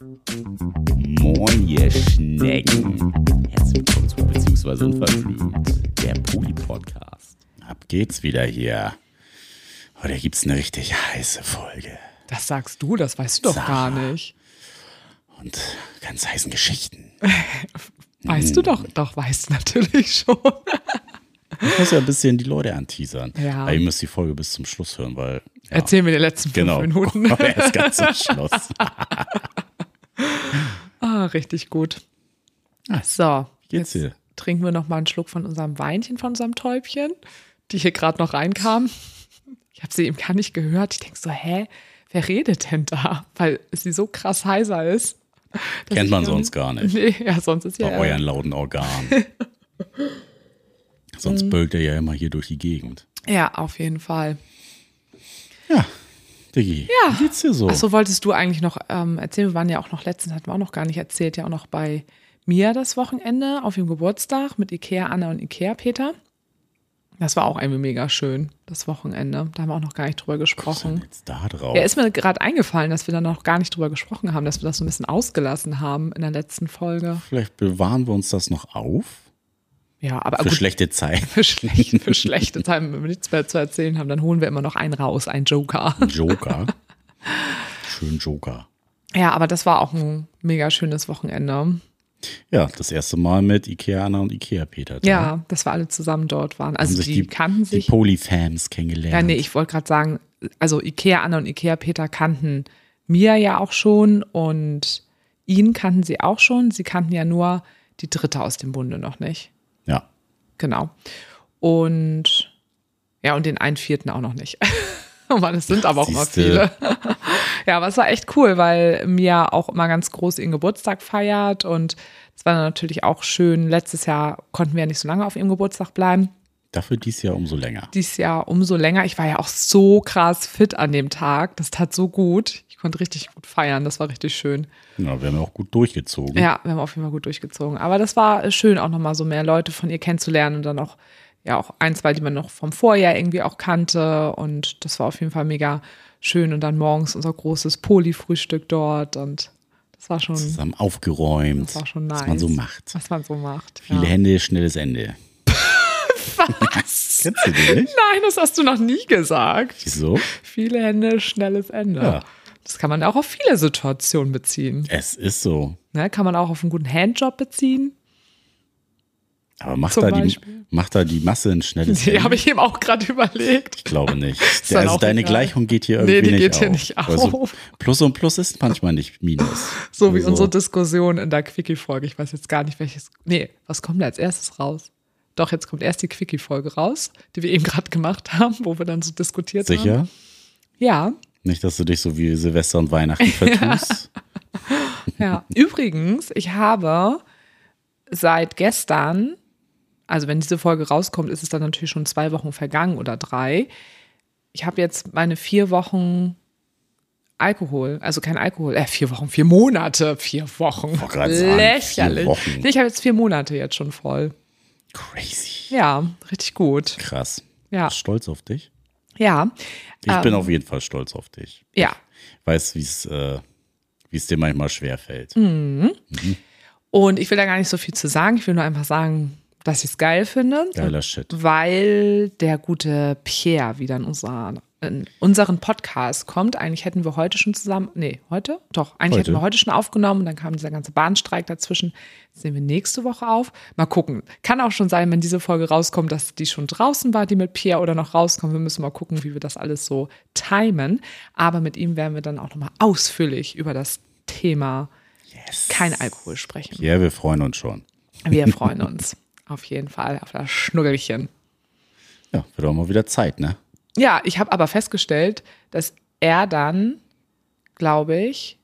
Moin, ihr Schnecken. Herzlich willkommen zu Beziehungsweise Unverblümt, der Poli-Podcast. Ab geht's wieder hier. Heute gibt's eine richtig heiße Folge. Das sagst du, das weißt du doch Sag. gar nicht. Und ganz heißen Geschichten. Weißt du doch, doch, weißt du natürlich schon. Ich muss ja ein bisschen die Leute anteasern. Ja. Aber ihr müsst die Folge bis zum Schluss hören, weil. Ja, Erzähl mir die letzten fünf genau. Minuten. Aber erst ganz zum Schluss. Ah, richtig gut. So, Wie geht's jetzt dir? trinken wir noch mal einen Schluck von unserem Weinchen, von unserem Täubchen, die hier gerade noch reinkam. Ich habe sie eben gar nicht gehört. Ich denke so, hä, wer redet denn da? Weil sie so krass heiser ist. Kennt man sonst gar nicht. Nee, ja, sonst ist ja. Bei euren lauten Organen. Sonst Mhm. bölkt er ja immer hier durch die Gegend. Ja, auf jeden Fall. Ja, Diggi. Ja. Wie geht's dir so? Achso, wolltest du eigentlich noch ähm, erzählen? Wir waren ja auch noch letztens, hatten wir auch noch gar nicht erzählt, ja auch noch bei mir das Wochenende auf dem Geburtstag mit Ikea Anna und Ikea Peter. Das war auch irgendwie mega schön, das Wochenende. Da haben wir auch noch gar nicht drüber Was ist denn gesprochen. jetzt da drauf? Ja, ist mir gerade eingefallen, dass wir da noch gar nicht drüber gesprochen haben, dass wir das so ein bisschen ausgelassen haben in der letzten Folge. Vielleicht bewahren wir uns das noch auf. Ja, aber Für gut, schlechte Zeiten. für, schlecht, für schlechte Zeiten, wenn wir nichts mehr zu erzählen haben, dann holen wir immer noch einen raus, einen Joker. Joker. Schön Joker. Ja, aber das war auch ein mega schönes Wochenende. Ja, das erste Mal mit Ikea Anna und Ikea Peter. da. Ja, dass wir alle zusammen dort waren. Also sich die, kannten Die sich. Polyfams kennengelernt. Ja, nee, ich wollte gerade sagen, also Ikea Anna und Ikea Peter kannten Mia ja auch schon und ihn kannten sie auch schon. Sie kannten ja nur die dritte aus dem Bunde noch nicht. Genau. Und ja, und den einen vierten auch noch nicht. Oh Mann, es sind aber auch immer viele. ja, aber es war echt cool, weil Mia auch immer ganz groß ihren Geburtstag feiert und es war natürlich auch schön. Letztes Jahr konnten wir ja nicht so lange auf ihrem Geburtstag bleiben. Dafür dies Jahr umso länger. Dieses Jahr umso länger. Ich war ja auch so krass fit an dem Tag. Das tat so gut. Ich konnte richtig gut feiern. Das war richtig schön. Ja, wir haben ja auch gut durchgezogen. Ja, wir haben auf jeden Fall gut durchgezogen. Aber das war schön, auch nochmal so mehr Leute von ihr kennenzulernen und dann auch, ja, auch ein, zwei, die man noch vom Vorjahr irgendwie auch kannte. Und das war auf jeden Fall mega schön. Und dann morgens unser großes Poli-Frühstück dort. Und das war schon, Zusammen aufgeräumt. das war schon nice. Was man so macht. Was man so macht. Viele ja. Hände, schnelles Ende. Was? Kennst du den nicht? Nein, das hast du noch nie gesagt. Wieso? Viele Hände, schnelles Ende. Ja. Das kann man auch auf viele Situationen beziehen. Es ist so. Ne? Kann man auch auf einen guten Handjob beziehen. Aber macht da, die, macht da die Masse ein schnelles Die habe ich eben auch gerade überlegt. Ich glaube nicht. also deine egal. Gleichung geht hier Nee, irgendwie die nicht geht auf. hier nicht Also auf. Plus und Plus ist manchmal nicht Minus. So wie Also, unsere Diskussion in der Quickie-Folge. Ich weiß jetzt gar nicht, welches. Nee, was kommt da als erstes raus? Doch, jetzt kommt erst die Quickie-Folge raus, die wir eben gerade gemacht haben, wo wir dann so diskutiert haben. Sicher? Ja, Nicht, dass du dich so wie Silvester und Weihnachten vertust. ja. Übrigens, ich habe seit gestern, also wenn diese Folge rauskommt, ist es dann natürlich schon zwei Wochen vergangen oder drei. Ich habe jetzt meine vier Wochen Alkohol, also kein Alkohol, äh, vier Wochen, vier Monate, vier Wochen. sagen, Lächerlich. Wochen. Nee, ich habe jetzt vier Monate jetzt schon voll. Crazy. Ja, richtig gut. Krass. Ja. Stolz auf dich? Ja, Ich bin auf jeden Fall stolz auf dich. ja. Weiß, wie es äh, wie es dir manchmal schwerfällt. Hm. Und ich will da gar nicht so viel zu sagen. Ich will nur einfach sagen, dass ich es geil finde. Geiler Shit. Weil der gute Pierre wieder in, unser, in unseren Podcast kommt. Eigentlich hätten wir heute schon zusammen, nee, heute? Doch, eigentlich Heute. hätten wir heute schon aufgenommen und dann kam dieser ganze Bahnstreik dazwischen. Das nehmen wir nächste Woche auf. Mal gucken. Kann auch schon sein, wenn diese Folge rauskommt, dass die schon draußen war, die mit Pierre oder noch rauskommt. Wir müssen mal gucken, wie wir das alles so timen. Aber mit ihm werden wir dann auch nochmal ausführlich über das Thema kein Alkohol sprechen. Ja, wir freuen uns schon. Wir freuen uns. Auf jeden Fall auf das Schnuggelchen. Ja, wird auch mal wieder Zeit, ne? Ja, ich habe aber festgestellt, dass er dann, glaube ich,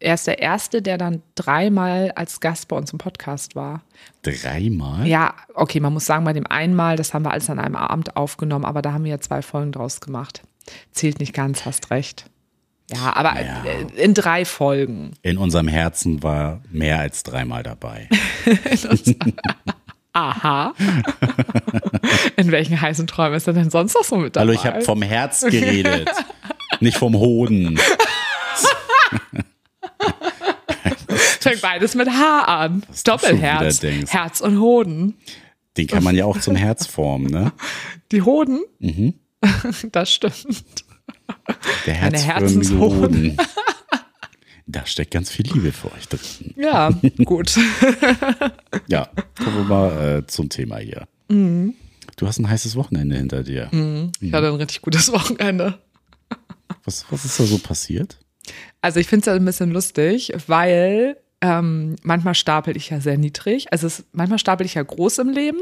er ist der Erste, der dann dreimal als Gast bei uns im Podcast war. Dreimal? Ja, okay, man muss sagen, bei dem einmal, das haben wir alles an einem Abend aufgenommen, aber da haben wir ja zwei Folgen draus gemacht. Zählt nicht ganz, hast recht. Ja, aber Ja. in drei Folgen. In unserem Herzen war mehr als dreimal dabei. Aha. in welchen heißen Träumen ist er denn sonst noch so mit dabei? Hallo, ich habe vom Herz geredet, nicht vom Hoden. fängt beides mit H an. Doppelherz. Herz und Hoden. Den kann man ja auch zum Herz formen, ne? Die Hoden? Mhm. Das stimmt. Der Herzenshoden. Hoden. Da steckt ganz viel Liebe für euch drin. Ja, gut. Ja, kommen wir mal äh, zum Thema hier. Mhm. Du hast ein heißes Wochenende hinter dir. Ich hatte ein richtig gutes Wochenende. Was, was ist da so passiert? Also ich finde es ja ein bisschen lustig, weil ähm, manchmal stapel ich ja sehr niedrig. Also es, manchmal stapel ich ja groß im Leben.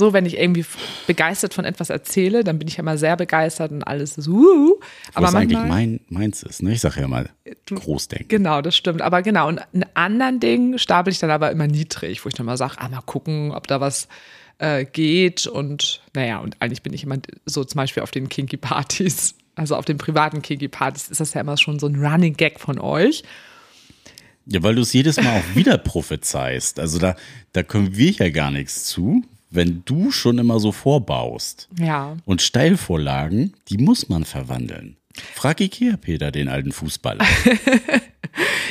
So, wenn ich irgendwie begeistert von etwas erzähle, dann bin ich ja immer sehr begeistert und alles ist uh. Aber was eigentlich manchmal, mein, meins ist, ne? Ich sage ja mal, Großdenken. Genau, das stimmt. Aber genau, und einen anderen Ding stapel ich dann aber immer niedrig, wo ich dann mal sage, ah, mal gucken, ob da was äh, geht. Und naja, und eigentlich bin ich immer so zum Beispiel auf den Kinky-Partys, also auf den privaten Kinky-Partys, ist das ja immer schon so ein Running Gag von euch. Ja, weil du es jedes Mal auch wieder prophezeist. Also da, da können wir ja gar nichts zu, wenn du schon immer so vorbaust. Ja. Und Steilvorlagen, die muss man verwandeln. Frag Ikea Peter, den alten Fußballer.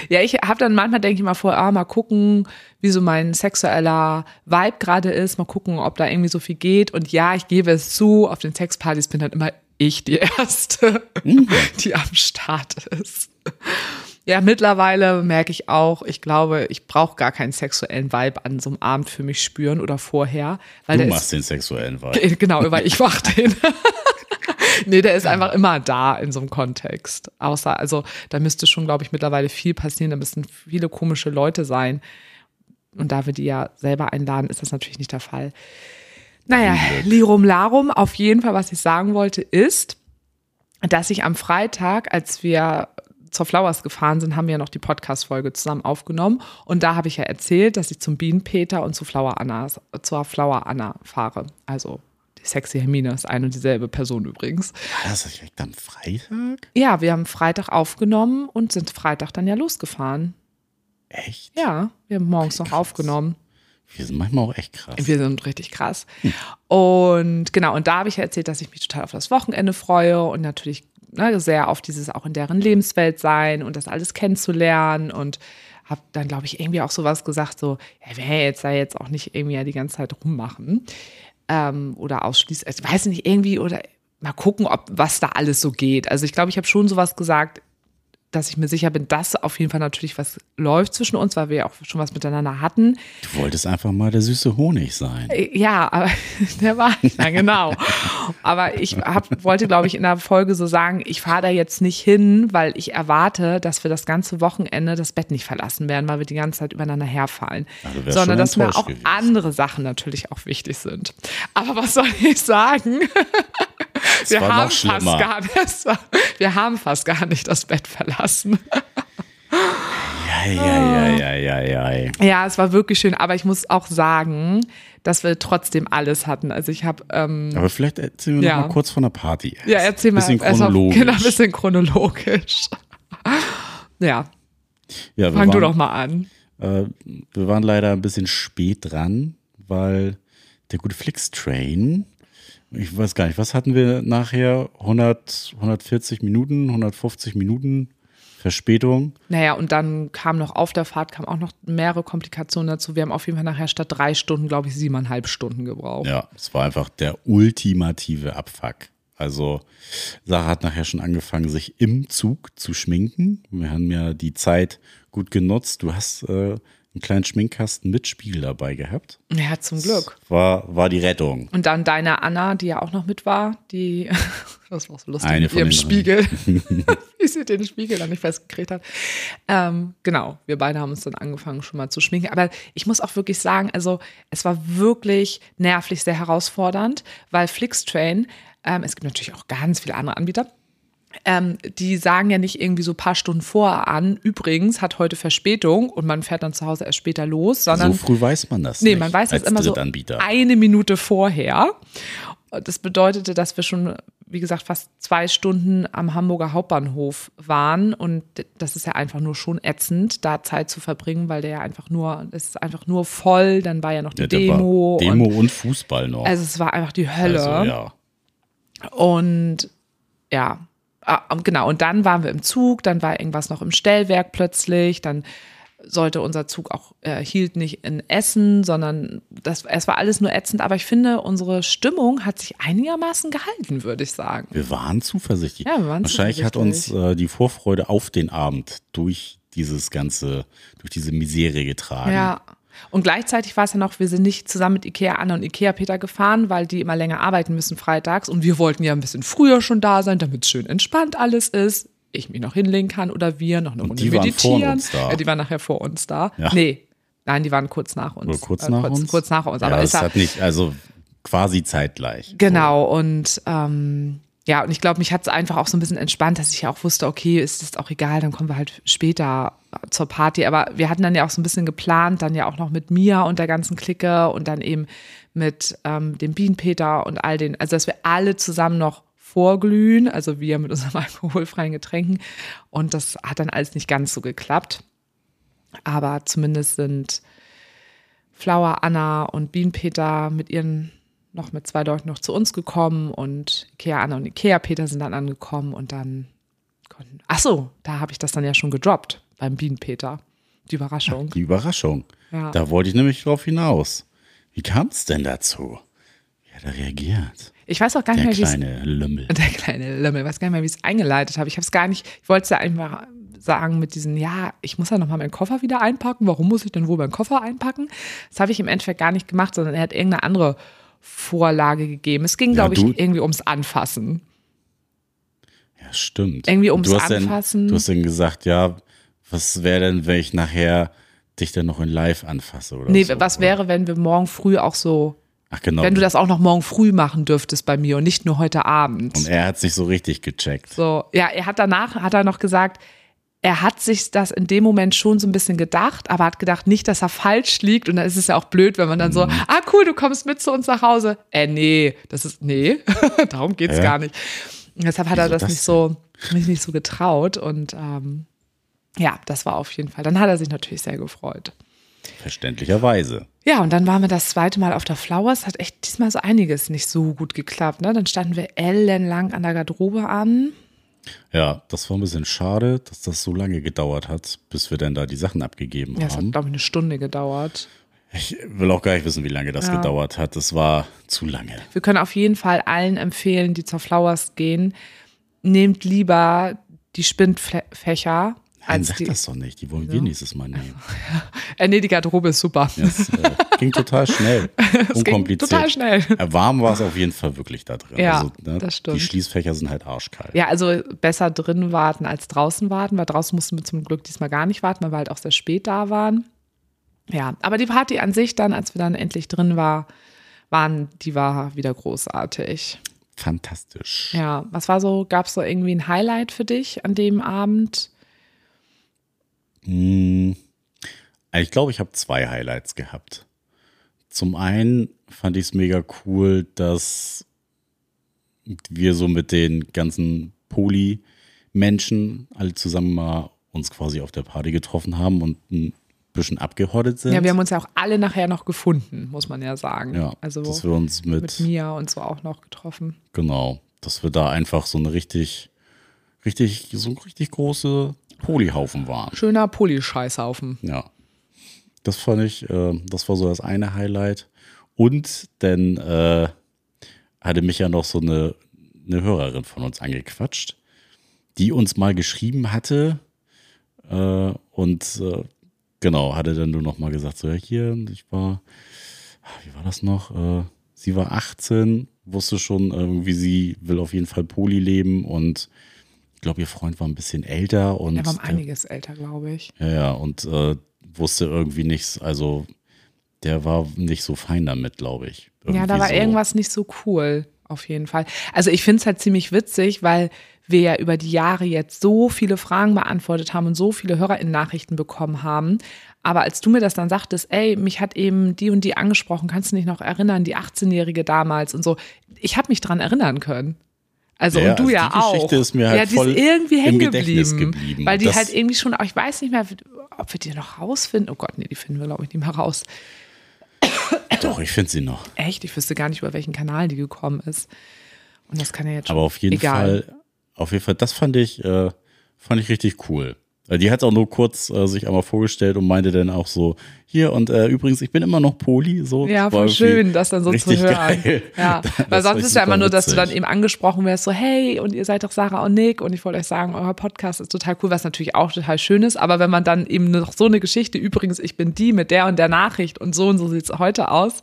Ja, ich habe dann manchmal denke ich mal vor, ah, mal gucken, wie so mein sexueller Vibe gerade ist, mal gucken, ob da irgendwie so viel geht. Und ja, ich gebe es zu, auf den Sexpartys bin dann immer ich die Erste, die am Start ist. Ja, mittlerweile merke ich auch, ich glaube, ich brauche gar keinen sexuellen Vibe an so einem Abend für mich spüren oder vorher. Weil Du machst ist, den sexuellen Vibe. Genau, weil ich mach den. nee, der ist einfach immer da in so einem Kontext. Außer, also da müsste schon, glaube ich, mittlerweile viel passieren. Da müssten viele komische Leute sein. Und da wir die ja selber einladen, ist das natürlich nicht der Fall. Naja, Lirum Larum, auf jeden Fall, was ich sagen wollte, ist, dass ich am Freitag, als wir zur Flowers gefahren sind, haben wir ja noch die Podcast-Folge zusammen aufgenommen. Und da habe ich ja erzählt, dass ich zum Bienenpeter und zu Flower Anna, zur Flower Anna fahre. Also die sexy Hermine ist eine und dieselbe Person übrigens. War das direkt am Freitag? Ja, wir haben Freitag aufgenommen und sind Freitag dann ja losgefahren. Echt? Ja, wir haben morgens noch Krass. aufgenommen. Wir sind manchmal auch echt krass. Wir sind richtig krass. Und genau, und da habe ich ja erzählt, dass ich mich total auf das Wochenende freue und natürlich ne, sehr auf dieses auch in deren Lebenswelt sein und das alles kennenzulernen und habe dann, glaube ich, irgendwie auch sowas gesagt, so, ja, wir jetzt da jetzt auch nicht irgendwie ja die ganze Zeit rummachen ähm, oder ausschließen, also, weiß nicht, irgendwie oder mal gucken, ob was da alles so geht. Also ich glaube, ich habe schon sowas gesagt, dass ich mir sicher bin, dass auf jeden Fall natürlich was läuft zwischen uns, weil wir ja auch schon was miteinander hatten. Du wolltest einfach mal der süße Honig sein. Ja, aber der war ja genau. Aber ich hab, wollte, glaube ich, in der Folge so sagen, ich fahre da jetzt nicht hin, weil ich erwarte, dass wir das ganze Wochenende das Bett nicht verlassen werden, weil wir die ganze Zeit übereinander herfallen. Wärst Sondern dass mir auch gewesen. andere Sachen natürlich auch wichtig sind. Aber was soll ich sagen? Wir war noch haben, fast gar nicht, wir haben fast gar nicht das Bett verlassen. Ja, ja, ja, ja, ja, ja. Ja, es war wirklich schön, aber ich muss auch sagen, dass wir trotzdem alles hatten. Also ich habe ähm, Aber vielleicht erzählen wir Ja. noch mal kurz von der Party. Ja, erzähl mal. Bisschen mal- chronologisch. Genau, ein bisschen chronologisch. Ja, Ja, wir fang du waren- doch mal an. Äh, wir waren leider ein bisschen spät dran, weil der gute Flix-Train, ich weiß gar nicht, was hatten wir nachher? 100, 140 Minuten, 150 Minuten Verspätung. Naja, und dann kam noch auf der Fahrt, kam auch noch mehrere Komplikationen dazu. Wir haben auf jeden Fall nachher statt drei Stunden, glaube ich, siebeneinhalb Stunden gebraucht. Ja, es war einfach der ultimative Abfuck. Also Sarah hat nachher schon angefangen, sich im Zug zu schminken. Wir haben ja die Zeit gut genutzt. Du hast äh, einen kleinen Schminkkasten mit Spiegel dabei gehabt. Ja, zum Glück. War, war die Rettung. Und dann deine Anna, die ja auch noch mit war, die, das war so lustig, Eine mit ihrem. Spiegel, wie sie den Spiegel dann nicht festgekriegt hat. Ähm, genau, wir beide haben uns dann angefangen schon mal zu schminken. Aber ich muss auch wirklich sagen, also es war wirklich nervlich sehr herausfordernd, weil Flixtrain, ähm, es gibt natürlich auch ganz viele andere Anbieter, ähm, die sagen ja nicht irgendwie so ein paar Stunden vorher an, übrigens hat heute Verspätung und man fährt dann zu Hause erst später los, sondern so früh weiß man das Nee, nicht. man weiß das immer so eine Minute vorher. Das bedeutete, dass wir schon, wie gesagt, fast zwei Stunden am Hamburger Hauptbahnhof waren. Und das ist ja einfach nur schon ätzend, da Zeit zu verbringen, weil der ja einfach nur, es ist einfach nur voll. Dann war ja noch die Ja, Demo. Demo Und, und, Fußball noch. also es war einfach die Hölle. Also, ja. Und ja, genau, und dann waren wir im Zug, dann war irgendwas noch im Stellwerk plötzlich, dann sollte unser Zug auch, äh, hielt nicht in Essen, sondern das, es war alles nur ätzend. Aber ich finde, unsere Stimmung hat sich einigermaßen gehalten, würde ich sagen. Wir waren zuversichtlich. Ja, wir waren Wahrscheinlich hat uns äh, die Vorfreude auf den Abend durch dieses ganze, durch diese Misere getragen. Ja. Und gleichzeitig war es ja noch, wir sind nicht zusammen mit Ikea Anna und Ikea Peter gefahren, weil die immer länger arbeiten müssen freitags. Und wir wollten ja ein bisschen früher schon da sein, damit es schön entspannt alles ist ich mich noch hinlegen kann oder wir noch eine Und Runde die waren meditieren. vor uns da. Ja, die waren nachher vor uns da. Ja. Nee, nein, die waren kurz nach uns. Oder kurz Äh, nach kurz, uns? Kurz nach uns. Ja, Aber es hat nicht, also quasi zeitgleich. genau. Und ähm, ja, und ich glaube, mich hat es einfach auch so ein bisschen entspannt, dass ich ja auch wusste, okay, ist es auch egal, dann kommen wir halt später zur Party. Aber wir hatten dann ja auch so ein bisschen geplant, dann ja auch noch mit Mia und der ganzen Clique und dann eben mit ähm, dem Bienenpeter und all den, also dass wir alle zusammen noch vorglühen, also wir mit unseren alkoholfreien Getränken. Und das hat dann alles nicht ganz so geklappt. Aber zumindest sind Flower, Anna und Bienenpeter mit ihren noch mit zwei Leuten noch zu uns gekommen und Ikea Anna und Ikea Peter sind dann angekommen und dann konnten. Ach so, da habe ich das dann ja schon gedroppt beim Bienenpeter. Die Überraschung. Die Überraschung. Ja. Da wollte ich nämlich drauf hinaus. Wie kam es denn dazu? Wie hat er reagiert? Ich weiß auch gar nicht Der mehr, wie es kleine Lümmel. Der kleine Lümmel, ich weiß gar nicht mehr, wie ich es eingeleitet habe. Ich habe es gar nicht, ich wollte es ja einfach sagen mit diesen, ja, ich muss ja nochmal meinen Koffer wieder einpacken. Warum muss ich denn wohl meinen Koffer einpacken? Das habe ich im Endeffekt gar nicht gemacht, sondern er hat irgendeine andere Vorlage gegeben. Es ging, Ja, glaube ich, irgendwie ums Anfassen. Ja, stimmt. Irgendwie ums du Anfassen. Dann, du hast dann gesagt, ja, was wäre denn, wenn ich nachher dich dann noch in live anfasse oder Nee, so? was wäre, wenn wir morgen früh auch so, Ach genau. wenn du das auch noch morgen früh machen dürftest bei mir und nicht nur heute Abend? Und er hat sich so richtig gecheckt. So, ja, er hat danach, hat er noch gesagt, er hat sich das in dem Moment schon so ein bisschen gedacht, aber hat gedacht, nicht, dass er falsch liegt. Und dann ist es ja auch blöd, wenn man dann so, Mhm. ah cool, du kommst mit zu uns nach Hause. Äh, nee, das ist, nee, darum geht's Hä? gar nicht. Und deshalb hat er Wieso das, das nicht so, mich nicht so getraut. Und ähm, ja, das war auf jeden Fall. Dann hat er sich natürlich sehr gefreut. Verständlicherweise. Ja, und dann waren wir das zweite Mal auf der Flowers. Hat echt diesmal so einiges nicht so gut geklappt. Ne? Dann standen wir ellenlang an der Garderobe an. Ja, das war ein bisschen schade, dass das so lange gedauert hat, bis wir dann da die Sachen abgegeben Ja, es hat, haben. glaube ich, eine Stunde gedauert. Ich will auch gar nicht wissen, wie lange das Ja. gedauert hat. Das war zu lange. Wir können auf jeden Fall allen empfehlen, die zur Flowers gehen, nehmt lieber die Spindfächer Nein, sag das doch nicht. Die wollen wir nächstes Mal nehmen. Äh, nee, die Garderobe ist super. Das äh, ging total schnell. Unkompliziert. total schnell. Äh, Warm war es auf jeden Fall wirklich da drin. Ja, also, ne, das stimmt. Die Schließfächer sind halt arschkalt. Ja, also besser drin warten als draußen warten, weil draußen mussten wir zum Glück diesmal gar nicht warten, weil wir halt auch sehr spät da waren. Ja, aber die Party an sich dann, als wir dann endlich drin war, waren, die war wieder großartig. Fantastisch. Ja, was war so, gab es so irgendwie ein Highlight für dich an dem Abend? Hm, ich glaube, ich habe zwei Highlights gehabt. Zum einen fand ich es mega cool, dass wir so mit den ganzen Poly-Menschen alle zusammen mal uns quasi auf der Party getroffen haben und ein bisschen abgehottet sind. Ja, wir haben uns ja auch alle nachher noch gefunden, muss man ja sagen. Ja, also dass wir uns mit, mit Mia und so auch noch getroffen. genau, dass wir da einfach so eine richtig, richtig, so ein richtig große Polyhaufen waren. Schöner Pulli-Scheißhaufen. Ja. Das fand ich, äh, das war so das eine Highlight. Und dann äh, hatte mich ja noch so eine, eine Hörerin von uns angequatscht, die uns mal geschrieben hatte äh, und äh, genau, hatte dann nur noch mal gesagt, so ja hier, ich war, wie war das noch? Äh, sie war 18, wusste schon irgendwie, sie will auf jeden Fall Poli leben und ich glaube, ihr Freund war ein bisschen älter und Er war um der- einiges älter, glaube ich. ja, ja, und äh, wusste irgendwie nichts, also der war nicht so fein damit, glaube ich. Ja, da Irgendwie war so. irgendwas nicht so cool, auf jeden Fall. Also ich finde es halt ziemlich witzig, weil wir ja über die Jahre jetzt so viele Fragen beantwortet haben und so viele HörerInnen-Nachrichten bekommen haben. Aber als du mir das dann sagtest, ey, mich hat eben die und die angesprochen, kannst du dich noch erinnern, die 18-Jährige damals und so, ich habe mich dran erinnern können. Also Ja, und du also ja die auch. Geschichte ist mir halt ja, die voll ist irgendwie hängen geblieben, geblieben. Weil die Das- halt irgendwie schon, ich weiß nicht mehr, ob wir die noch rausfinden. Oh Gott, nee, die finden wir, glaube ich, nicht mehr raus. Doch, ich finde sie noch. Echt, ich wüsste gar nicht, über welchen Kanal die gekommen ist. Und das kann ja jetzt schon. Aber auf jeden egal. Fall, auf jeden Fall, das fand ich, äh, fand ich richtig cool. Äh, Die hat auch nur kurz äh, sich einmal vorgestellt und meinte dann auch so, hier und äh, übrigens, ich bin immer noch Poli. So, Ja, Das voll schön, das dann so zu hören. Geil. Ja, Das weil sonst ist ja immer nur, dass du dann eben angesprochen wirst, so hey, und ihr seid doch Sarah und Nick und ich wollte euch sagen, euer Podcast ist total cool, was natürlich auch total schön ist, aber wenn man dann eben noch so eine Geschichte, übrigens, ich bin die mit der und der Nachricht und so und so sieht's heute aus,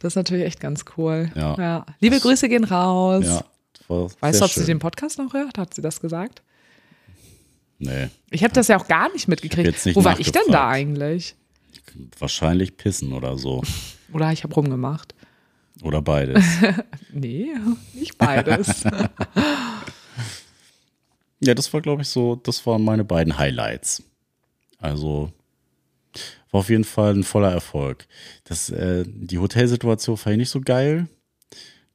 das ist natürlich echt ganz cool. Ja. Liebe Grüße gehen raus. Ja, das Weißt du, ob sie schön. den Podcast noch hört? Hat sie das gesagt? Nee, Ich habe das ja auch gar nicht mitgekriegt. nicht Wo war ich denn da eigentlich? wahrscheinlich pissen oder so. Oder ich habe rumgemacht. Oder beides. Nee, nicht beides. ja, das war, glaube ich, so, das waren meine beiden Highlights. Also war auf jeden Fall ein voller Erfolg. Das, äh, die Hotelsituation fand ich nicht so geil.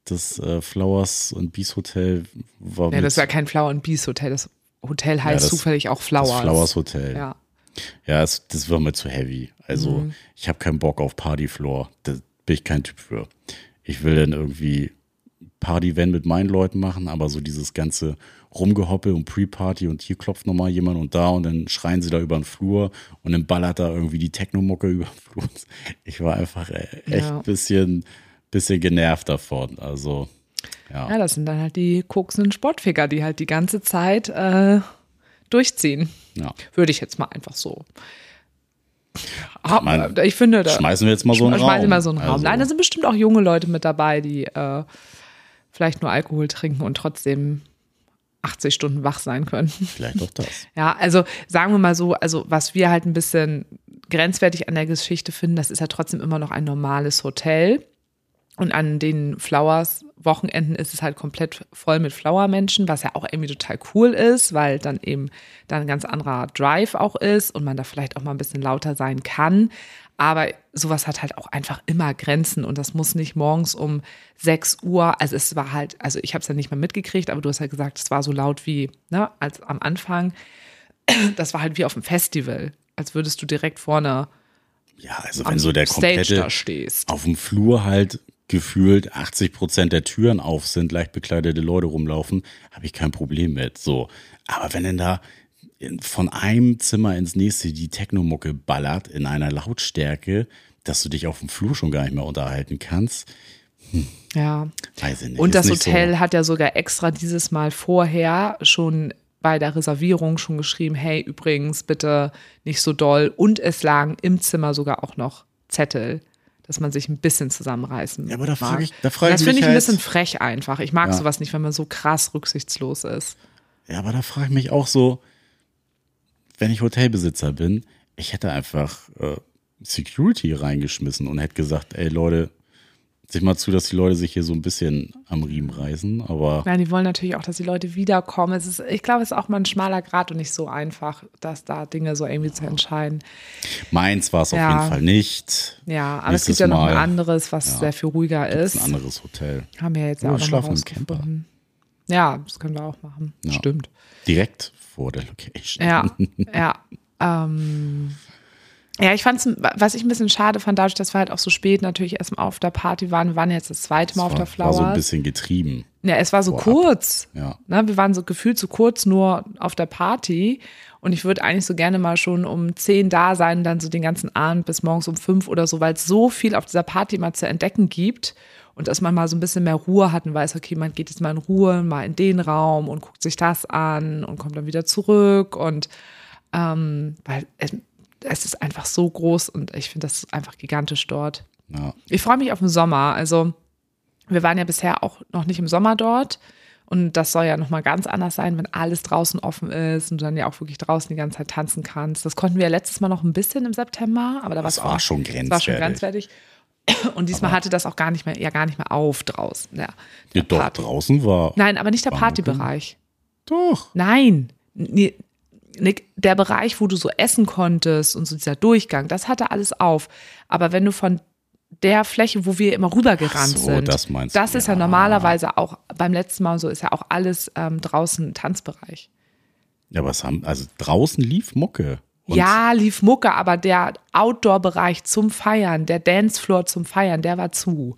Das äh, Flowers und Bees Hotel war ja, das war kein Flower and Bees Hotel. Das Hotel heißt das- zufällig auch das Flowers. Flowers Hotel. Ja. Ja, es, das war mir zu heavy. Also, Mhm. ich habe keinen Bock auf Partyfloor. Da bin ich kein Typ für. Ich will dann irgendwie Party-Wenn mit meinen Leuten machen, aber so dieses ganze Rumgehoppel und Pre-Party und hier klopft nochmal jemand und da und dann schreien sie da über den Flur und dann ballert da irgendwie die Technomucke über den Flur. Ich war einfach äh, echt Ja. ein bisschen, bisschen genervt davon. Also, ja. ja, das sind dann halt die koksenden Sportficker, die halt die ganze Zeit äh, durchziehen. ja. Würde ich jetzt mal einfach so. Ah, meine, ich finde, da Schmeißen wir jetzt mal so einen schmeißen Raum. mal so einen Raum. Also- Nein, da sind bestimmt auch junge Leute mit dabei, die äh, vielleicht nur Alkohol trinken und trotzdem 80 Stunden wach sein können. Vielleicht auch das. Ja, also sagen wir mal so, also was wir halt ein bisschen grenzwertig an der Geschichte finden, das ist ja trotzdem immer noch ein normales Hotel. Und an den Flowers Wochenenden ist es halt komplett voll mit Flower-Menschen, was ja auch irgendwie total cool ist, weil dann eben dann ein ganz anderer Drive auch ist und man da vielleicht auch mal ein bisschen lauter sein kann. Aber sowas hat halt auch einfach immer Grenzen und das muss nicht morgens um 6 Uhr, also es war halt, also ich habe es ja nicht mal mitgekriegt, aber du hast ja gesagt, es war so laut wie, ne, als am Anfang. Das war halt wie auf dem Festival, als würdest du direkt vorne Ja, also wenn so der komplette auf dem Flur halt gefühlt 80 Prozent der Türen auf sind, leicht bekleidete Leute rumlaufen, habe ich kein Problem mit. So, aber wenn denn da von einem Zimmer ins nächste die Technomucke ballert in einer Lautstärke, dass du dich auf dem Flur schon gar nicht mehr unterhalten kannst, Ja. weiß ich nicht. Und das nicht so- Hotel hat ja sogar extra dieses Mal vorher schon bei der Reservierung schon geschrieben, hey, übrigens bitte nicht so doll. Und es lagen im Zimmer sogar auch noch Zettel, dass man sich ein bisschen zusammenreißen Ja, aber da frage ich- da frage Das ich finde mich ich ein halt- bisschen frech einfach. Ich mag Ja. sowas nicht, wenn man so krass rücksichtslos ist. Ja, aber da frage ich mich auch so, wenn ich Hotelbesitzer bin, ich hätte einfach äh, Security reingeschmissen und hätte gesagt, ey Leute, seht mal zu, dass die Leute sich hier so ein bisschen am Riemen reißen, aber Ja, die wollen natürlich auch, dass die Leute wiederkommen. Es ist, ich glaube, es ist auch mal ein schmaler Grad und nicht so einfach, dass da Dinge so irgendwie zu entscheiden. meins war es auf Ja. jeden Fall nicht. Ja, aber Nächstes es gibt ja noch ein Mal anderes, was sehr viel ruhiger ist. Ein anderes Hotel. Haben wir jetzt ja Oder auch schlafen im Camper. Ja, das können wir auch machen. Ja. Stimmt. Direkt vor der Location. Ja, ja. Ähm, ja, ich fand's, was ich ein bisschen schade fand, dadurch, dass wir halt auch so spät natürlich erst mal auf der Party waren. Wir waren jetzt das zweite Mal auf war, der war Flowers. so ein bisschen getrieben. Ja, es war so vorab. kurz. Ja. Ne, wir waren so gefühlt so kurz nur auf der Party. Und ich würde eigentlich so gerne mal schon um 10 da sein, dann so den ganzen Abend bis morgens um 5 oder so, weil es so viel auf dieser Party mal zu entdecken gibt. Und dass man mal so ein bisschen mehr Ruhe hat und weiß, okay, man geht jetzt mal in Ruhe, mal in den Raum und guckt sich das an und kommt dann wieder zurück. Und ähm, weil es, ist einfach so groß und ich finde das ist einfach gigantisch dort. Ja. Ich freue mich auf den Sommer. Also wir waren ja bisher auch noch nicht im Sommer dort. Und das soll ja nochmal ganz anders sein, wenn alles draußen offen ist und du dann ja auch wirklich draußen die ganze Zeit tanzen kannst. Das konnten wir ja letztes Mal noch ein bisschen im September, aber da war es auch schon das war schon grenzwertig. grenzwertig. Und diesmal hatte das auch gar nicht mehr, ja gar nicht mehr auf draußen. Ja, Ja, doch, draußen war. Nein, aber nicht der Partybereich. Doch. Nein, nee, der Bereich, wo du so essen konntest und so dieser Durchgang, das hatte alles auf. Aber wenn du von der Fläche, wo wir immer rübergerannt so, sind, das meinst du, das ist ja. ja. normalerweise auch beim letzten Mal so, ist ja auch alles ähm, draußen Tanzbereich. Ja, aber es haben, also draußen lief Mucke. Und ja, lief Mucke, aber der Outdoor-Bereich zum Feiern, der Dancefloor zum Feiern, der war zu.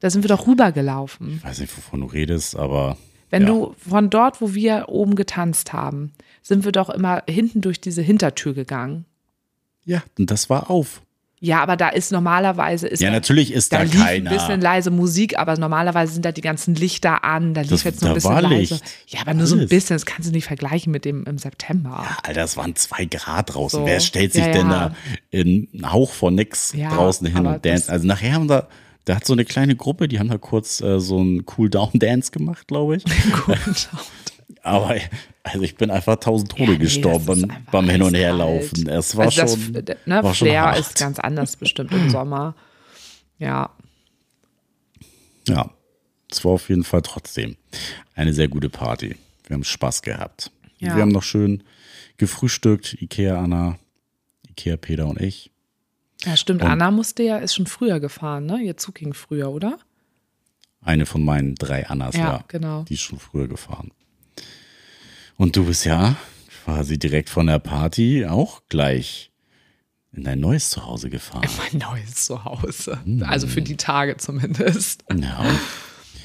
Da sind wir doch rübergelaufen. Ich weiß nicht, wovon du redest, aber Wenn Ja. du von dort, wo wir oben getanzt haben, sind wir doch immer hinten durch diese Hintertür gegangen. Ja, und das war auf. Ja, aber da ist normalerweise ist Ja, natürlich ist da, da lief keiner. ein bisschen leise Musik, aber normalerweise sind da die ganzen Lichter an. Da lief Das- jetzt nur ein bisschen war leise. Licht. Ja, aber nur so ein Alles. bisschen. Das kannst du nicht vergleichen mit dem im September. Alter, es waren zwei Grad draußen. So. Wer stellt sich Ja, denn ja. da in einen Hauch von nix Ja, draußen hin und dance? das- Also nachher haben da, da hat so eine kleine Gruppe, die haben da kurz äh, so einen Cool-Down-Dance gemacht, glaube ich. Gut. Aber also ich bin einfach tausend Tode nee, gestorben beim, Hin- und. Herlaufen. Es war also das, schon, ne, war schon Flair hart. ist ganz anders bestimmt im Sommer. Ja, Ja, es war auf jeden Fall trotzdem eine sehr gute Party. Wir haben Spaß gehabt. Ja. Wir haben noch schön gefrühstückt, Ikea Anna, Ikea Peter und ich. Ja stimmt. Und- Anna musste ja, ist schon früher gefahren, ne? Ihr Zug ging früher, oder? Eine von meinen drei Annas, Ja, ja, genau. Die ist schon früher gefahren. Und du bist ja quasi direkt von der Party auch gleich in dein neues Zuhause gefahren. Mein neues Zuhause. Hm. Also für die Tage zumindest. Ja,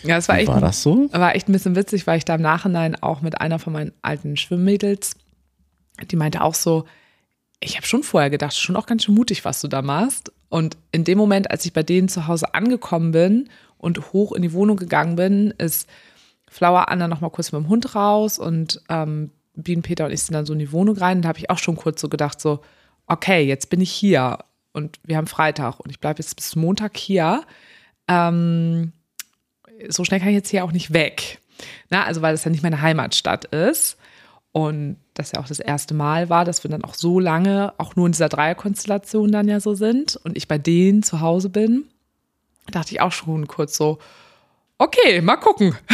Ja, es war echt, war das so? war echt ein bisschen witzig, weil ich da im Nachhinein auch mit einer von meinen alten Schwimmmädels, die meinte auch so, ich habe schon vorher gedacht, schon auch ganz schön mutig, was du da machst. Und in dem Moment, als ich bei denen zu Hause angekommen bin und hoch in die Wohnung gegangen bin, ist Flower Anna noch mal kurz mit dem Hund raus und ähm, Bienen Peter und ich sind dann so in die Wohnung rein. Und da habe ich auch schon kurz so gedacht, so, okay, jetzt bin ich hier und wir haben Freitag und ich bleibe jetzt bis Montag hier. Ähm, so schnell kann ich jetzt hier auch nicht weg. Na, also weil das ja nicht meine Heimatstadt ist. Und das ja auch das erste Mal war, dass wir dann auch so lange, auch nur in dieser Dreierkonstellation dann ja so sind und ich bei denen zu Hause bin, dachte ich auch schon kurz so, okay, mal gucken.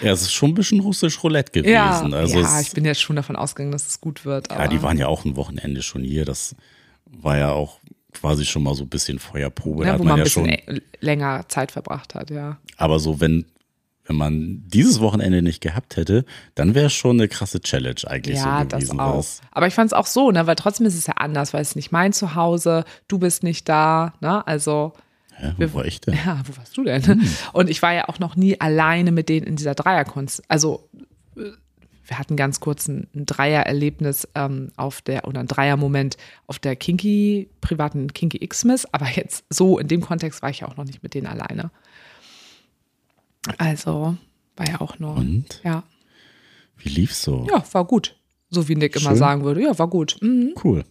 Ja, es ist schon ein bisschen russisch Roulette gewesen. Ja, also ja ich bin jetzt schon davon ausgegangen, dass es gut wird. Aber ja, die waren ja auch ein Wochenende schon hier. Das war ja auch quasi schon mal so ein bisschen Feuerprobe. da hat wo man man ein ja bisschen schon, länger Zeit verbracht hat, ja. aber so, wenn, wenn man dieses Wochenende nicht gehabt hätte, dann wäre es schon eine krasse Challenge eigentlich Ja, so gewesen. das auch. was- Aber ich fand es auch so, ne, weil trotzdem ist es ja anders, weil es ist nicht mein Zuhause, du bist nicht da, ne? Also Hä, wo war ich denn? Ja, wo warst du denn? Und ich war ja auch noch nie alleine mit denen in dieser Dreierkunst. Also äh, wir hatten ganz kurz ein, ein Dreiererlebnis ähm, auf der oder ein Dreiermoment auf der Kinky privaten Kinky Xmas, aber jetzt so in dem Kontext war ich ja auch noch nicht mit denen alleine. Also war ja auch nur Und? ja Wie lief's so? ja war gut, so wie Nick immer Schön. sagen würde. Ja war gut. Mhm. Cool.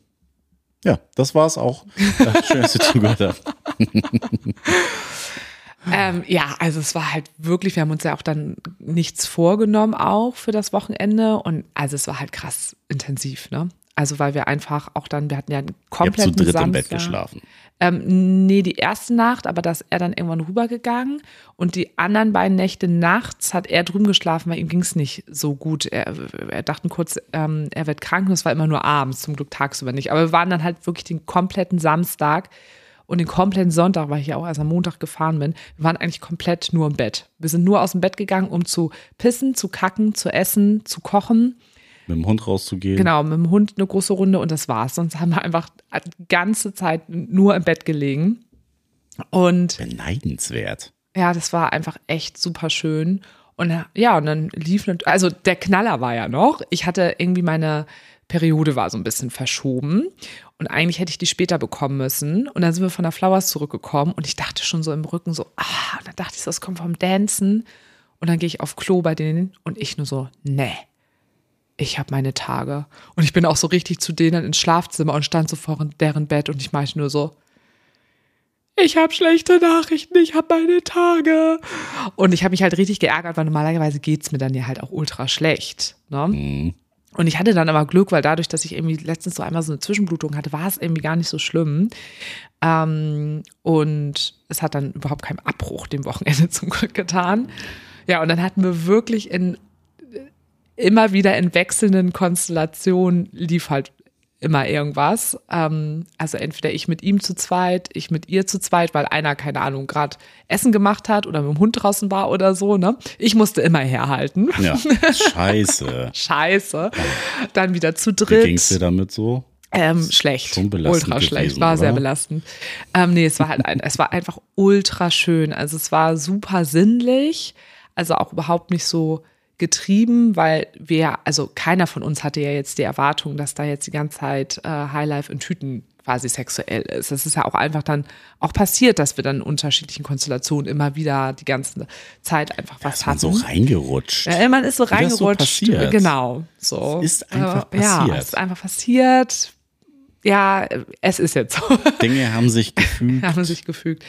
Ja, das war's auch. Ja, Schön, dass ihr zugehört habt. Ähm, ja, also es war halt wirklich, wir haben uns ja auch dann nichts vorgenommen auch für das Wochenende und also es war halt krass intensiv, ne? Also weil wir einfach auch dann, wir hatten ja einen Ihr habt zu kompletten dritt im Samstag. Bett geschlafen. Ähm, nee, die erste Nacht, aber da ist er dann irgendwann rübergegangen und die anderen beiden Nächte nachts hat er drüben geschlafen, weil ihm ging es nicht so gut. Er, er dachten kurz, ähm, er wird krank und es war immer nur abends, zum Glück tagsüber nicht. Aber wir waren dann halt wirklich den kompletten Samstag und den kompletten Sonntag, weil ich ja auch erst am Montag gefahren bin, wir waren eigentlich komplett nur im Bett. Wir sind nur aus dem Bett gegangen, um zu pissen, zu kacken, zu essen, zu kochen. Mit dem Hund rauszugehen. Genau, mit dem Hund eine große Runde und das war's. Sonst haben wir einfach die ganze Zeit nur im Bett gelegen. Und Beneidenswert. ja, das war einfach echt super schön. Und ja, und dann lief, nat- also der Knaller war ja noch, ich hatte irgendwie meine Periode war so ein bisschen verschoben und eigentlich hätte ich die später bekommen müssen. Und dann sind wir von der Flowers zurückgekommen und ich dachte schon so im Rücken so, ah, und dann dachte ich so, es kommt vom Dancen. Und dann gehe ich auf Klo bei denen und ich nur so, nee, ich habe meine Tage. Und ich bin auch so richtig zu denen ins Schlafzimmer und stand so vor deren Bett und ich meinte nur so, ich habe schlechte Nachrichten, ich habe meine Tage. Und ich habe mich halt richtig geärgert, weil normalerweise geht's mir dann ja halt auch ultra schlecht. Ne? Und ich hatte dann aber Glück, weil dadurch, dass ich irgendwie letztens so einmal so eine Zwischenblutung hatte, war es irgendwie gar nicht so schlimm. Ähm, und es hat dann überhaupt keinen Abbruch dem Wochenende zum Glück getan. Ja, und dann hatten wir wirklich in immer wieder in wechselnden Konstellationen lief halt immer irgendwas. Ähm, also entweder ich mit ihm zu zweit, ich mit ihr zu zweit, weil einer, keine Ahnung, gerade Essen gemacht hat oder mit dem Hund draußen war oder so. Ne? Ich musste immer herhalten. Ja, scheiße. Scheiße. Dann wieder zu Wie dritt. ging's dir damit so? Ähm, schlecht. schon belastend ultra schlecht. gewesen, War sehr oder? belastend. Ähm, nee, es war halt ein, es war einfach ultra schön. Also es war super sinnlich, Also auch überhaupt nicht so getrieben, weil wir, also keiner von uns hatte ja jetzt die Erwartung, dass da jetzt die ganze Zeit äh, Highlife in Tüten quasi sexuell ist. Es ist ja auch einfach dann auch passiert, dass wir dann in unterschiedlichen Konstellationen immer wieder die ganze Zeit einfach was ist man hatten. so reingerutscht. Ja, man ist so Wie das so reingerutscht. passiert. genau. So. Es ist einfach Äh, Ja, passiert. es ist einfach passiert. Ja, es ist jetzt so. Dinge haben sich gefügt. haben sich gefügt.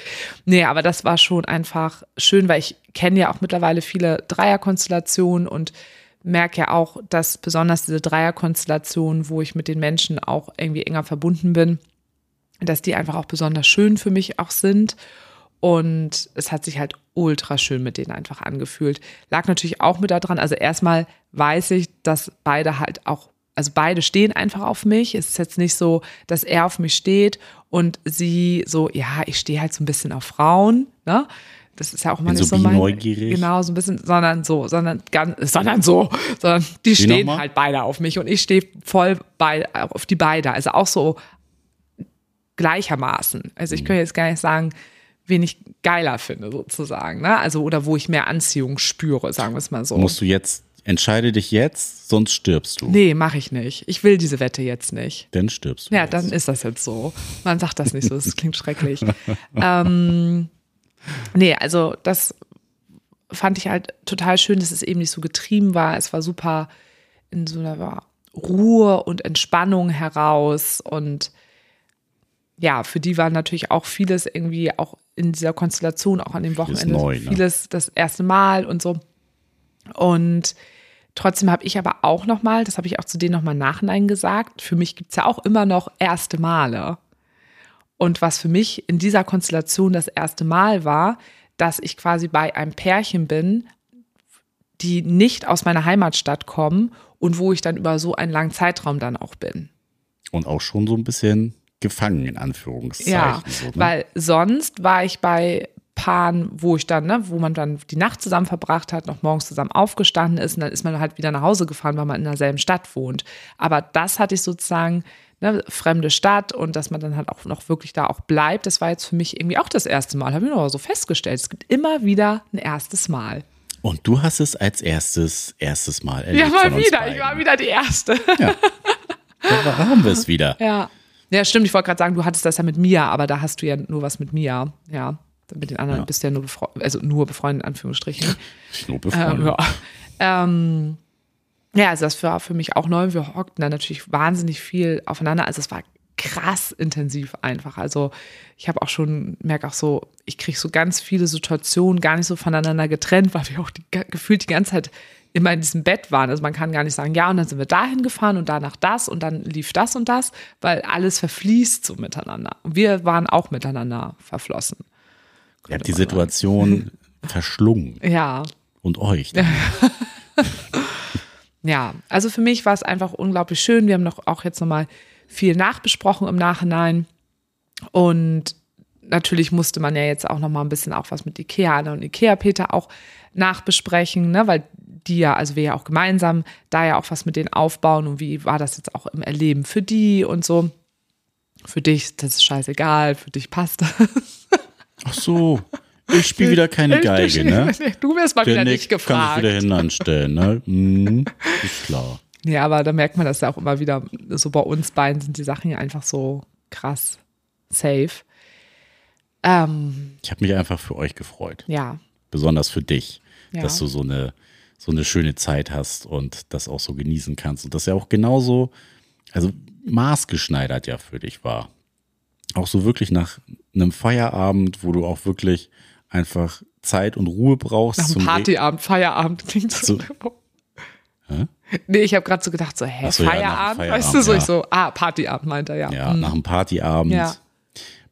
Nee, aber das war schon einfach schön, weil ich kenne ja auch mittlerweile viele Dreierkonstellationen und merke ja auch, dass besonders diese Dreierkonstellationen, wo ich mit den Menschen auch irgendwie enger verbunden bin, dass die einfach auch besonders schön für mich auch sind. Und es hat sich halt ultra schön mit denen einfach angefühlt. Lag natürlich auch mit da dran. Also erstmal weiß ich, dass beide halt auch, also beide stehen einfach auf mich. Es ist jetzt nicht so, dass er auf mich steht und sie so, ja, ich stehe halt so ein bisschen auf Frauen, ne? Das ist ja auch Bin nicht so so mein, bi-neugierig. genau, so ein bisschen, sondern so, sondern ganz, sondern so, sondern die Wie stehen halt beide auf mich und ich stehe voll bei, auf die beide. Also auch so gleichermaßen. Also Mhm. ich könnte jetzt gar nicht sagen, wen ich geiler finde, sozusagen. Ne? Also, oder wo ich mehr Anziehung spüre, sagen wir es mal so. Musst du jetzt, entscheide dich jetzt, sonst stirbst du. nee, mache ich nicht. Ich will diese Wette jetzt nicht. Dann stirbst du. Ja, jetzt. dann ist das jetzt so. Man sagt das nicht so, das klingt schrecklich. ähm, nee, also das fand ich halt total schön, dass es eben nicht so getrieben war. Es war super in so einer Ruhe und Entspannung heraus und ja, für die war natürlich auch vieles irgendwie auch in dieser Konstellation, auch an dem Wochenende, neu, ne? vieles das erste Mal und so. Und trotzdem habe ich aber auch noch mal, das habe ich auch zu denen noch mal im nachhinein gesagt, für mich gibt es ja auch immer noch erste Male. Und was für mich in dieser Konstellation das erste Mal war, dass ich quasi bei einem Pärchen bin, die nicht aus meiner Heimatstadt kommen und wo ich dann über so einen langen Zeitraum dann auch bin. Und auch schon so ein bisschen gefangen, in Anführungszeichen. Ja, so, ne? weil sonst war ich bei Paaren, wo ich dann, ne, wo man dann die Nacht zusammen verbracht hat, noch morgens zusammen aufgestanden ist und dann ist man halt wieder nach Hause gefahren, weil man in derselben Stadt wohnt. Aber das hatte ich sozusagen, ne, fremde Stadt und dass man dann halt auch noch wirklich da auch bleibt, das war jetzt für mich irgendwie auch das erste Mal. Habe ich noch so festgestellt. Es gibt immer wieder ein erstes Mal. Und du hast es als erstes, erstes Mal erlebt. Ja, mal wieder. beiden. Ich war wieder die Erste. Da haben wir es wieder. Ja. Ja, stimmt. Ich wollte gerade sagen, du hattest das ja mit Mia, aber da hast du ja nur was mit Mia. Ja. Mit den anderen Ja. bist du ja nur befreundet, also nur befreundet, in Anführungsstrichen. Nur befreundet. Ähm, ja. Ähm, ja, also das war für mich auch neu. Wir hockten da natürlich wahnsinnig viel aufeinander. Also es war krass intensiv einfach. Also ich habe auch schon, merke auch so, ich kriege so ganz viele Situationen gar nicht so voneinander getrennt, weil wir auch die, gefühlt die ganze Zeit immer in diesem Bett waren. Also man kann gar nicht sagen, ja, und dann sind wir dahin gefahren und danach das und dann lief das und das, weil alles verfließt so miteinander. Und wir waren auch miteinander verflossen. Ihr habt die Situation verschlungen. Ja, Und euch. Ja, also für mich war es einfach unglaublich schön. Wir haben noch auch jetzt nochmal viel nachbesprochen im Nachhinein. Und natürlich musste man ja jetzt auch nochmal ein bisschen auch was mit Ikea Anna und Ikea Peter auch nachbesprechen, ne? weil die ja, also wir ja auch gemeinsam da ja auch was mit denen aufbauen und wie war das jetzt auch im Erleben für die und so. Für dich, das ist scheißegal, für dich passt das. Ach so. Ich spiele wieder keine Geige, ne? Du wirst mal Der wieder Nick nicht kann sich gefragt. wieder hinanstellen, ne? Mhm, ist klar. Ja, aber da merkt man das ja auch immer wieder. So bei uns beiden sind die Sachen ja einfach so krass safe. Ähm, Ich habe mich einfach für euch gefreut. ja, Besonders für dich, Ja. dass du so eine, so eine schöne Zeit hast und das auch so genießen kannst. Und das ja auch genauso, also maßgeschneidert ja für dich war. Auch so wirklich nach einem Feierabend, wo du auch wirklich einfach Zeit und Ruhe brauchst. nach zum Re- Partyabend, Feierabend klingt so. So. Hä? Nee, ich habe gerade so gedacht, so, hä, so, ja, nach dem Feierabend? Feierabend, weißt du, so ja. ich so, ah, Partyabend meint er, ja. Ja, Hm. nach einem Partyabend Ja.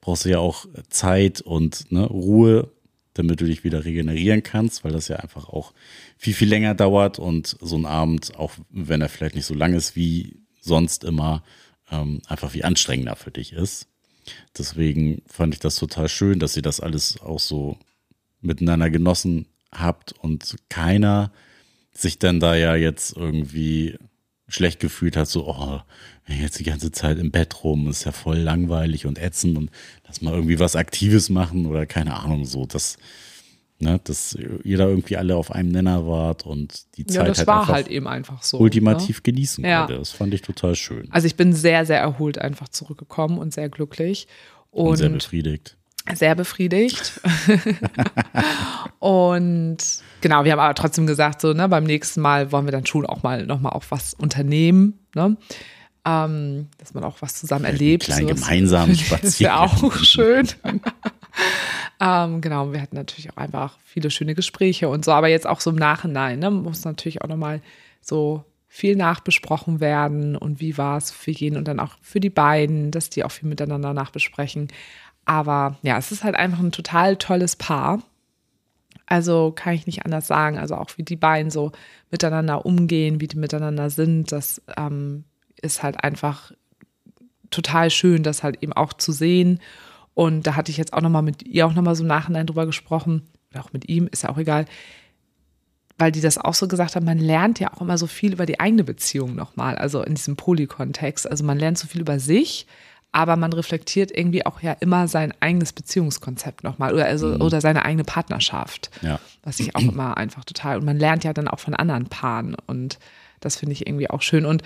brauchst du ja auch Zeit und ne, Ruhe, damit du dich wieder regenerieren kannst, weil das ja einfach auch viel, viel länger dauert und so ein Abend, auch wenn er vielleicht nicht so lang ist wie sonst immer, ähm, einfach wie anstrengender für dich ist. Deswegen fand ich das total schön, dass ihr das alles auch so miteinander genossen habt und keiner sich dann da ja jetzt irgendwie schlecht gefühlt hat, so, oh, jetzt die ganze Zeit im Bett rum, ist ja voll langweilig und ätzend und lass mal irgendwie was Aktives machen oder keine Ahnung, so, das, Ne, dass ihr da irgendwie alle auf einem Nenner wart und die Zeit Ja, das halt war einfach halt eben einfach so. ultimativ genießen Ja. konnte. Das fand ich total schön. Also ich bin sehr, sehr erholt einfach zurückgekommen und sehr glücklich. Und, Und sehr befriedigt. sehr befriedigt. und genau, wir haben aber trotzdem gesagt, so, ne, beim nächsten Mal wollen wir dann schon auch mal nochmal auch was unternehmen, ne? Ähm, dass man auch was zusammen erlebt. kleinen sowas. gemeinsamen ist ja Spaziergang. auch schön. ähm, genau, wir hatten natürlich auch einfach viele schöne Gespräche und so, aber jetzt auch so im Nachhinein, ne, muss natürlich auch nochmal so viel nachbesprochen werden und wie war es für jeden und dann auch für die beiden, dass die auch viel miteinander nachbesprechen. Aber ja, es ist halt einfach ein total tolles Paar. Also kann ich nicht anders sagen. Also auch wie die beiden so miteinander umgehen, wie die miteinander sind, das ähm, ist halt einfach total schön, das halt eben auch zu sehen. Und da hatte ich jetzt auch nochmal mit ihr auch nochmal so im Nachhinein drüber gesprochen, oder auch mit ihm, ist ja auch egal, weil die das auch so gesagt haben, man lernt ja auch immer so viel über die eigene Beziehung nochmal, also in diesem Polykontext. Also man lernt so viel über sich, aber man reflektiert irgendwie auch ja immer sein eigenes Beziehungskonzept nochmal oder, also, oder seine eigene Partnerschaft. Ja. Was ich auch immer einfach total. Und man lernt ja dann auch von anderen Paaren und das finde ich irgendwie auch schön. Und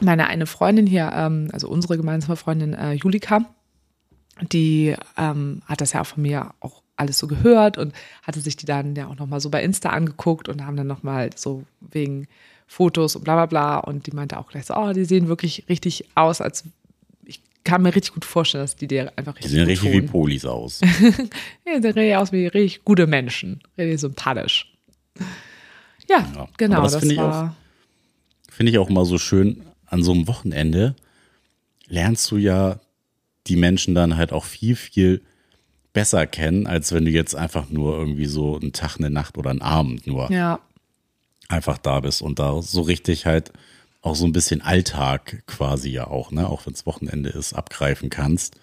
meine eine Freundin hier, ähm, also unsere gemeinsame Freundin äh, Julika, die ähm, hat das ja auch von mir auch alles so gehört und hatte sich die dann ja auch nochmal so bei Insta angeguckt und haben dann nochmal so wegen Fotos und bla bla bla und die meinte auch gleich so, oh, die sehen wirklich richtig aus, als ich kann mir richtig gut vorstellen, dass die dir einfach Die richtig sehen gut richtig wie tun. Polis aus. Ja, die sehen richtig aus wie richtig gute Menschen, richtig sympathisch. Ja, Ja, genau, das das, finde ich auch- war Finde ich auch mal so schön, an so einem Wochenende lernst du ja die Menschen dann halt auch viel, viel besser kennen, als wenn du jetzt einfach nur irgendwie so einen Tag, eine Nacht oder einen Abend nur ja, einfach da bist und da so richtig halt auch so ein bisschen Alltag quasi ja auch, ne, auch wenn es Wochenende ist, abgreifen kannst.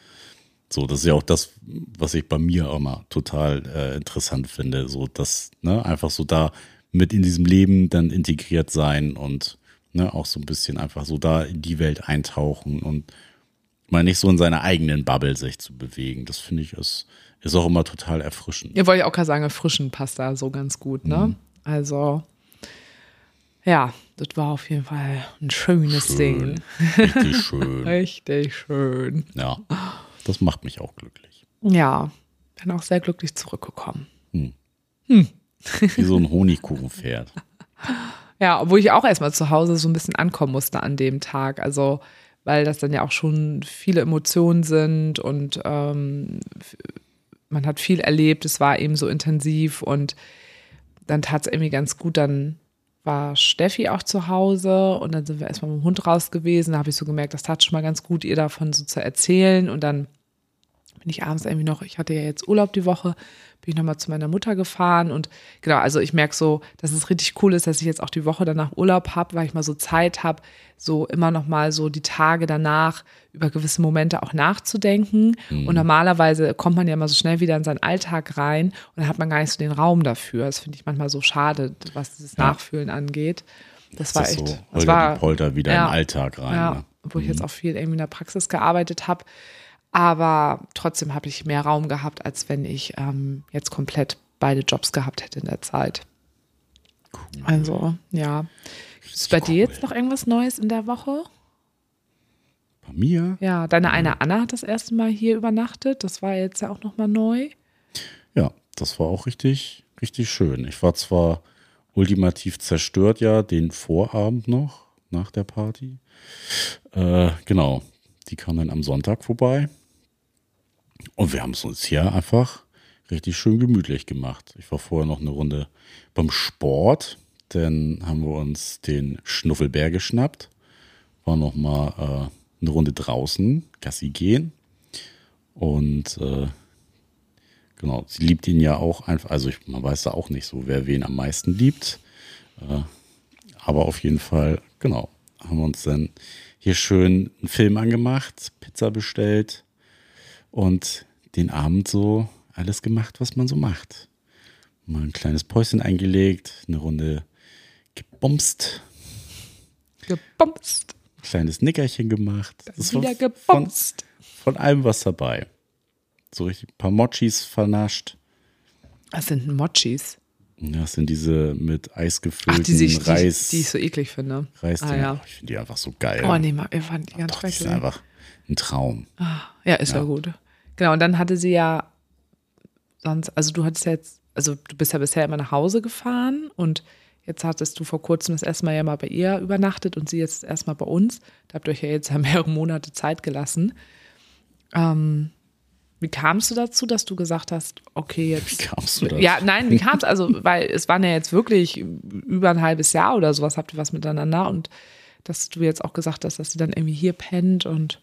So, das ist ja auch das, was ich bei mir immer total äh, interessant finde, so dass, ne, einfach so da mit in diesem Leben dann integriert sein und ne, auch so ein bisschen einfach so da in die Welt eintauchen und mal nicht so in seiner eigenen Bubble sich zu bewegen. Das finde ich ist, ist auch immer total erfrischend. Ja, wollte ich auch gerade sagen, erfrischen passt da so ganz gut, ne? Mhm. Also, ja, das war auf jeden Fall ein schönes Ding. Richtig schön. Richtig schön. Ja, das macht mich auch glücklich. Ja, bin auch sehr glücklich zurückgekommen. Wie so ein Honigkuchenpferd. Ja, obwohl ich auch erstmal zu Hause so ein bisschen ankommen musste an dem Tag. Also, weil das dann ja auch schon viele Emotionen sind und ähm, man hat viel erlebt. Es war eben so intensiv und dann tat es irgendwie ganz gut. Dann war Steffi auch zu Hause und dann sind wir erstmal mit dem Hund raus gewesen. Da habe ich so gemerkt, das tat schon mal ganz gut, ihr davon so zu erzählen. Und dann bin ich abends irgendwie noch, ich hatte ja jetzt Urlaub die Woche, bin ich nochmal zu meiner Mutter gefahren und genau, also ich merke so, dass es richtig cool ist, dass ich jetzt auch die Woche danach Urlaub habe, weil ich mal so Zeit habe, so immer nochmal so die Tage danach über gewisse Momente auch nachzudenken. Und normalerweise kommt man ja immer so schnell wieder in seinen Alltag rein und dann hat man gar nicht so den Raum dafür. Das finde ich manchmal so schade, was dieses Ja. Nachfühlen angeht. Das, war das echt. so das war, Polter wieder ja. in den Alltag rein. ja, Ne? obwohl ich jetzt auch viel irgendwie in der Praxis gearbeitet habe. Aber trotzdem habe ich mehr Raum gehabt, als wenn ich ähm, jetzt komplett beide Jobs gehabt hätte in der Zeit. Also, ja. Ist bei dir jetzt noch irgendwas Neues in der Woche? Bei mir? Ja, deine eine Anna hat das erste Mal hier übernachtet. Das war jetzt ja auch nochmal neu. Ja, das war auch richtig, richtig schön. Ich war zwar ultimativ zerstört, ja, den Vorabend noch nach der Party. Äh, genau, die kam dann am Sonntag vorbei. Und wir haben es uns hier einfach richtig schön gemütlich gemacht. Ich war vorher noch eine Runde beim Sport. Dann haben wir uns den Schnuffelbär geschnappt. War noch mal äh, eine Runde draußen, Gassi gehen. Und äh, Genau, sie liebt ihn ja auch einfach, also ich, man weiß da auch nicht so, wer wen am meisten liebt. Äh, aber auf jeden Fall, genau, haben wir uns dann hier schön einen Film angemacht, Pizza bestellt und den Abend so alles gemacht, was man so macht. Mal ein kleines Päuschen eingelegt, eine Runde gebumst, Gebumst. ein kleines Nickerchen gemacht. Das Wieder von, gebumst. von allem was dabei. So richtig ein paar Mochis vernascht. Was sind Mochis? Ja, das sind diese mit Eis Ach, gefüllten die, ich, die, Reis. die ich so eklig finde. Reis ah, ja. Ich finde die einfach so geil. Oh nee, wir fanden die ganz Doch, die sind schrecklich. einfach ein Traum. Ja, ist ja. gut. Genau, und dann hatte sie ja sonst, also du hattest ja jetzt, also du bist ja bisher immer nach Hause gefahren und jetzt hattest du vor kurzem das erste Mal ja mal bei ihr übernachtet und sie jetzt erstmal bei uns. Da habt ihr euch ja jetzt ja mehrere Monate Zeit gelassen. Ähm, wie kamst du dazu, dass du gesagt hast, okay, jetzt. Wie kamst du dazu? Ja, nein, wie kam es? Also, weil es waren ja jetzt wirklich über ein halbes Jahr oder sowas, habt ihr was miteinander und dass du jetzt auch gesagt hast, dass sie dann irgendwie hier pennt und.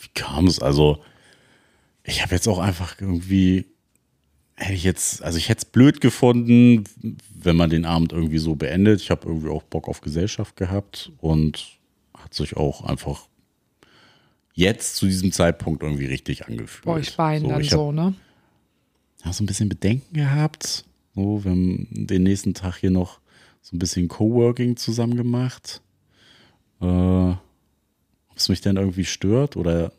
Wie kam es? Also, ich habe jetzt auch einfach irgendwie, hätte ich jetzt, also ich hätte es blöd gefunden, wenn man den Abend irgendwie so beendet. Ich habe irgendwie auch Bock auf Gesellschaft gehabt und hat sich auch einfach jetzt zu diesem Zeitpunkt irgendwie richtig angefühlt. Bei euch beiden dann ich hab- so, ne? habe so ein bisschen Bedenken gehabt. So, wir haben den nächsten Tag hier noch so ein bisschen Coworking zusammen gemacht. Äh, Ob es mich dann irgendwie stört oder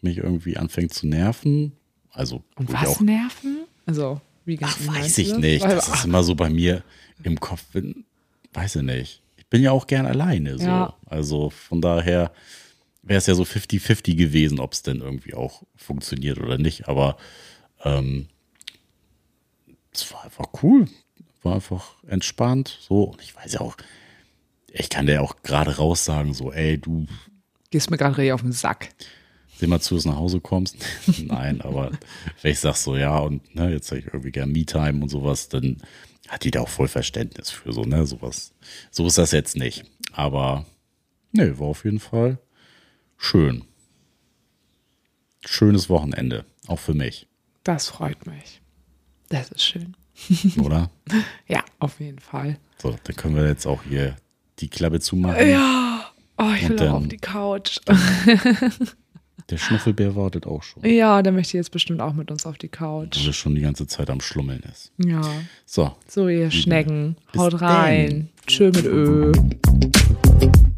mich irgendwie anfängt zu nerven. Also, Und ich was auch, nerven? Also, wie ach, wie meinst weiß du ich nicht. Weil- Das ist immer so bei mir im Kopf. Bin, weiß ich nicht. Ich bin ja auch gern alleine. So. Ja. Also von daher wäre es ja so 50-50 gewesen, ob es denn irgendwie auch funktioniert oder nicht. Aber ähm, es war einfach cool. War einfach entspannt. So, und ich weiß ja auch, ich kann dir auch gerade raus sagen, so, ey, du Gehst mir gerade richtig auf den Sack. seh mal zu, dass du nach Hause kommst. Nein, aber wenn ich sag so, ja, und ne, jetzt hätte ich irgendwie gern Me-Time und sowas, dann hat die da auch voll Verständnis für so, ne, sowas. So ist das jetzt nicht. Aber, ne, war auf jeden Fall schön. Schönes Wochenende, auch für mich, Das freut mich. Das ist schön. oder? Ja, auf jeden Fall. So, dann können wir jetzt auch hier die Klappe zumachen. Ja. Oh, ich will dann- auf die Couch. Der Schnuffelbär wartet auch schon, Ja, der möchte jetzt bestimmt auch mit uns auf die Couch. weil er schon die ganze Zeit am Schlummeln ist. Ja. So, So, ihr Schnecken. Haut rein. denn. Tschö mit Ö.